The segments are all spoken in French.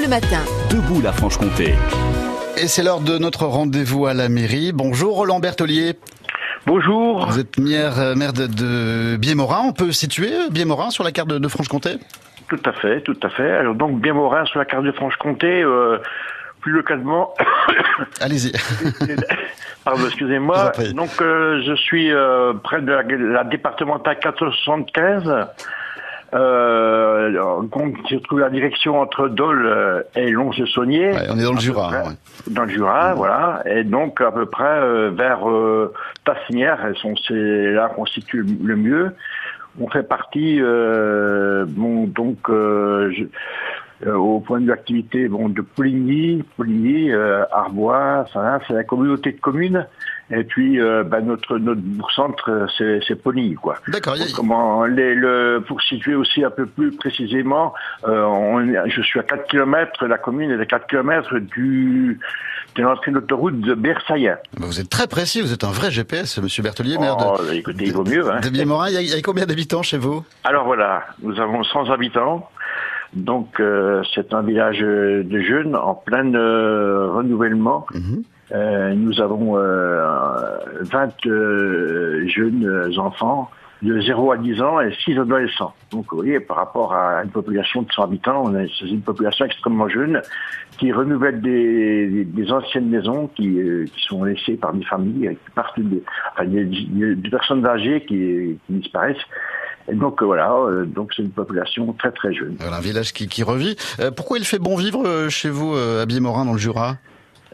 Bleu Matin. Debout la Franche-Comté. Et c'est l'heure de notre rendez-vous à la mairie. Bonjour Roland Bertelier. Bonjour. Vous êtes maire, euh, maire de, de Biémorin. On peut situer euh, Biémorin sur la carte de, de Franche-Comté? Tout à fait, tout à fait. Alors donc bien Morin sur la carte de Franche-Comté, euh, plus localement. Allez-y. Pardon, excusez-moi. Donc euh, je suis euh, près de la, la départementale 475. Euh, je trouve la direction entre Dole euh, et Lons-le-Saunier. Ouais, on est dans le Jura. près. ouais. dans le Jura, voilà, et donc à peu près euh, vers euh, Tassinière, c'est là qu'on se situe le mieux. On fait partie, euh, bon, donc euh, au point de vue activité, bon, de Poligny, Poligny, euh, Arbois, ça, c'est la communauté de communes. Et puis euh, ben, notre notre bourg-centre, euh, c'est c'est Poligny, quoi. D'accord. Comment les, le, pour situer aussi un peu plus précisément, euh, on- je suis à 4 km, la commune est à 4 km du de l'entrée de l'autoroute de. Bah, Vous êtes très précis. Vous êtes un vrai GPS, Monsieur Bertelier, maire Oh, de, écoutez, il vaut mieux. Hein. de Biémorin. Il y, a, il y a combien d'habitants chez vous? Alors voilà, nous avons 100 habitants. Donc euh, c'est un village de jeunes en plein euh, renouvellement. Mhm. Euh, nous avons euh, 20 euh, jeunes euh, enfants de 0 à 10 ans et 6 adolescents. Donc vous voyez, par rapport à une population de 100 habitants, on est une population extrêmement jeune qui renouvelle des, des- des anciennes maisons qui, euh, qui sont laissées par des familles, euh, qui partent des, enfin, des personnes âgées qui, qui disparaissent. Et donc euh, voilà, euh, donc c'est une population très très jeune. Voilà, un village qui, qui revit. Euh, pourquoi il fait bon vivre euh, chez vous euh, à Biémorin dans le Jura?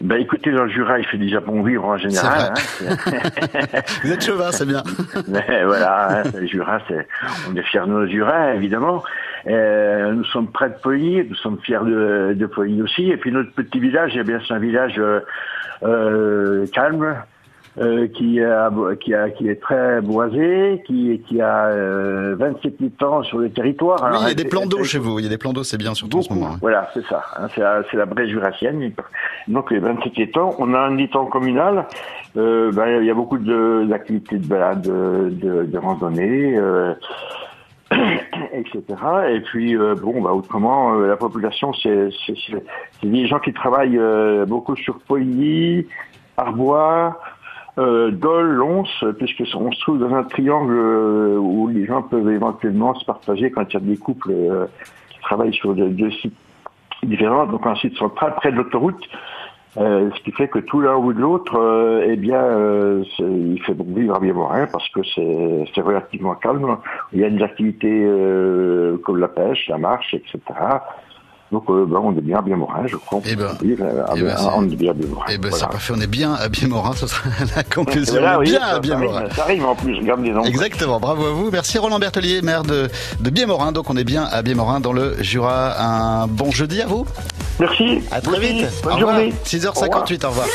Ben écoutez, dans le Jura, il fait déjà bon vivre en général. hein. Vous êtes chauvin, c'est bien. Mais voilà, hein, le Jura, c'est, on est fiers de nos Jura, évidemment. Euh, nous sommes près de Poligny, nous sommes fiers de, de Poligny aussi. Et puis notre petit village, eh bien, c'est un village euh, euh, calme, euh, qui, a, qui, a, qui est très boisé, qui, qui a euh, 27 habitants sur le territoire. Oui, Alors, il y a des plans d'eau chez vous. Il y a des plans d'eau, c'est bien, surtout en ce Beaucoup, moment. hein. voilà, c'est ça. hein, c'est la, c'est la Brèche jurassienne. Donc les 27 étangs. On a un étang communal. Euh, ben, il y a beaucoup de- d'activités de balade, de, de, de randonnée, euh, etc. Et puis euh, bon, bah, autrement, euh, la population, c'est c'est- c'est- c'est des gens qui travaillent euh, beaucoup sur Poligny, Arbois. Euh, Dole, puisque on se trouve dans un triangle euh, où les gens peuvent éventuellement se partager quand il y a des couples euh, qui travaillent sur deux, sites différents, donc un site central près de l'autoroute, euh, ce qui fait que tout l'un ou de l'autre, eh bien, il fait bon vivre à Biémorin parce que c'est relativement calme. Il y a des activités comme la pêche, la marche, etc. Donc, euh, ben, on est bien à Biémorin, je crois. Eh ben, On peut dire, euh, eh ben, on est bien à Biémorin. Eh ben, Voilà. c'est parfait. On est bien à Biémorin. Ce sera la conclusion. Voilà, oui, bien ça, à ça arrive, ça arrive en plus, regarde les noms. Exactement, bravo à vous. Merci Roland Bertelier, maire de, de Biémorin. Donc on est bien à Biémorin dans le Jura. Un bon jeudi à vous. Merci. À très Merci. vite. Bonne Au journée. 6h58, au revoir.